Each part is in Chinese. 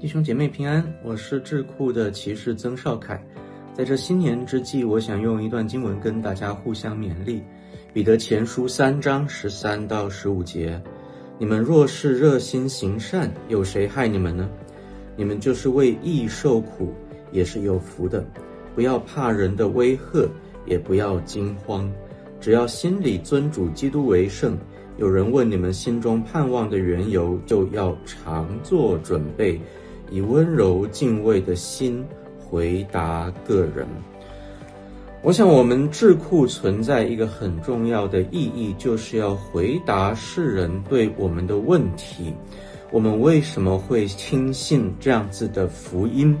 弟兄姐妹平安，我是智库的骑士曾少凯。在这新年之际，我想用一段经文跟大家互相勉励。彼得前书三章十三到十五节：你们若是热心行善，有谁害你们呢？你们就是为义受苦，也是有福的。不要怕人的威吓，也不要惊慌，只要心里尊主基督为圣。有人问你们心中盼望的缘由，就要常作准备。以温柔敬畏的心回答个人。我想，我们智库存在一个很重要的意义，就是要回答世人对我们的问题：我们为什么会轻信这样子的福音？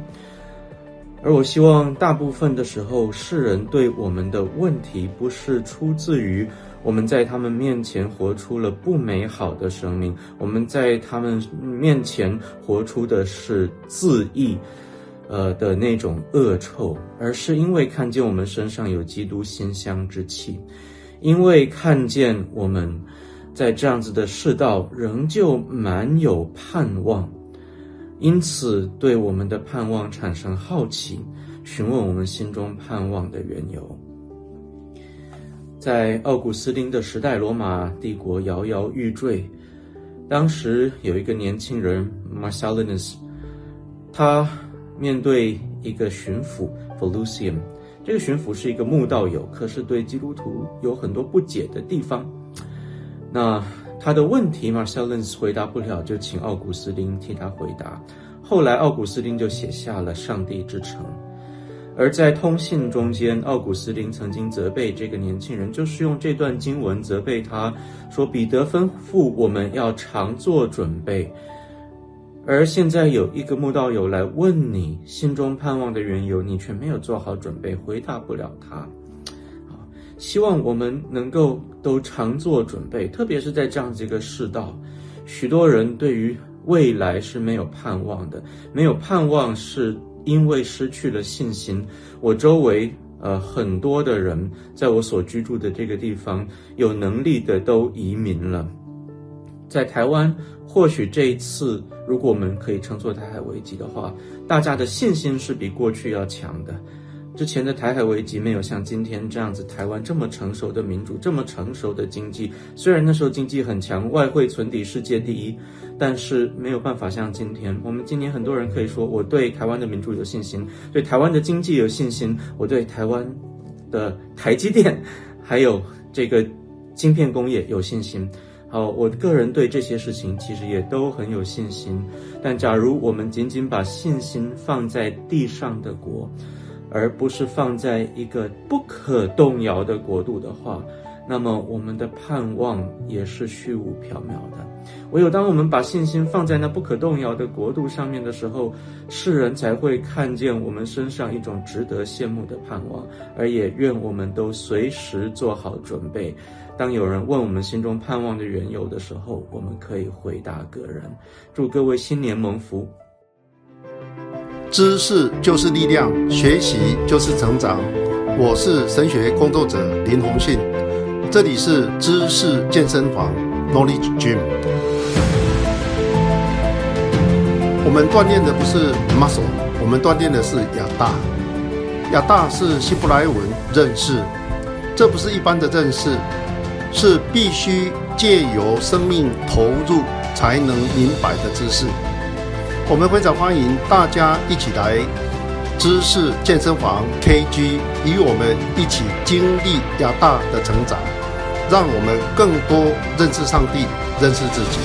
而我希望，大部分的时候，世人对我们的问题，不是出自于。我们在他们面前活出了不美好的生命，我们在他们面前活出的是自义，呃的那种恶臭，而是因为看见我们身上有基督馨香之气，因为看见我们在这样子的世道仍旧满有盼望，因此对我们的盼望产生好奇，询问我们心中盼望的缘由。在奥古斯丁的时代，罗马帝国摇摇欲坠。当时有一个年轻人 Marcellinus，他面对一个巡抚 Volusium，这个巡抚是一个慕道友，可是对基督徒有很多不解的地方。那他的问题 Marcellinus 回答不了，就请奥古斯丁替他回答。后来奥古斯丁就写下了《上帝之城》。而在通信中间，奥古斯丁曾经责备这个年轻人，就是用这段经文责备他，说：“彼得吩咐我们要常做准备。”而现在有一个慕道友来问你心中盼望的缘由，你却没有做好准备，回答不了他。好，希望我们能够都常做准备，特别是在这样子一个世道，许多人对于未来是没有盼望的，没有盼望是。因为失去了信心，我周围呃很多的人，在我所居住的这个地方，有能力的都移民了。在台湾，或许这一次，如果我们可以称作台海危机的话，大家的信心是比过去要强的。之前的台海危机没有像今天这样子，台湾这么成熟的民主，这么成熟的经济。虽然那时候经济很强，外汇存底世界第一，但是没有办法像今天。我们今年很多人可以说，我对台湾的民主有信心，对台湾的经济有信心，我对台湾的台积电还有这个晶片工业有信心。好，我个人对这些事情其实也都很有信心。但假如我们仅仅把信心放在地上的国，而不是放在一个不可动摇的国度的话，那么我们的盼望也是虚无缥缈的。唯有当我们把信心放在那不可动摇的国度上面的时候，世人才会看见我们身上一种值得羡慕的盼望。而也愿我们都随时做好准备，当有人问我们心中盼望的缘由的时候，我们可以回答个人。祝各位新年蒙福。知识就是力量，学习就是成长。我是神学工作者林鸿信，这里是知识健身房 （Knowledge Gym）。我们锻炼的不是 muscle，我们锻炼的是亚大。亚大是希伯来文认识，这不是一般的认识，是必须借由生命投入才能明白的知识。我们非常欢迎大家一起来知识健身房 KG，与我们一起经历亚大的成长，让我们更多认识上帝，认识自己。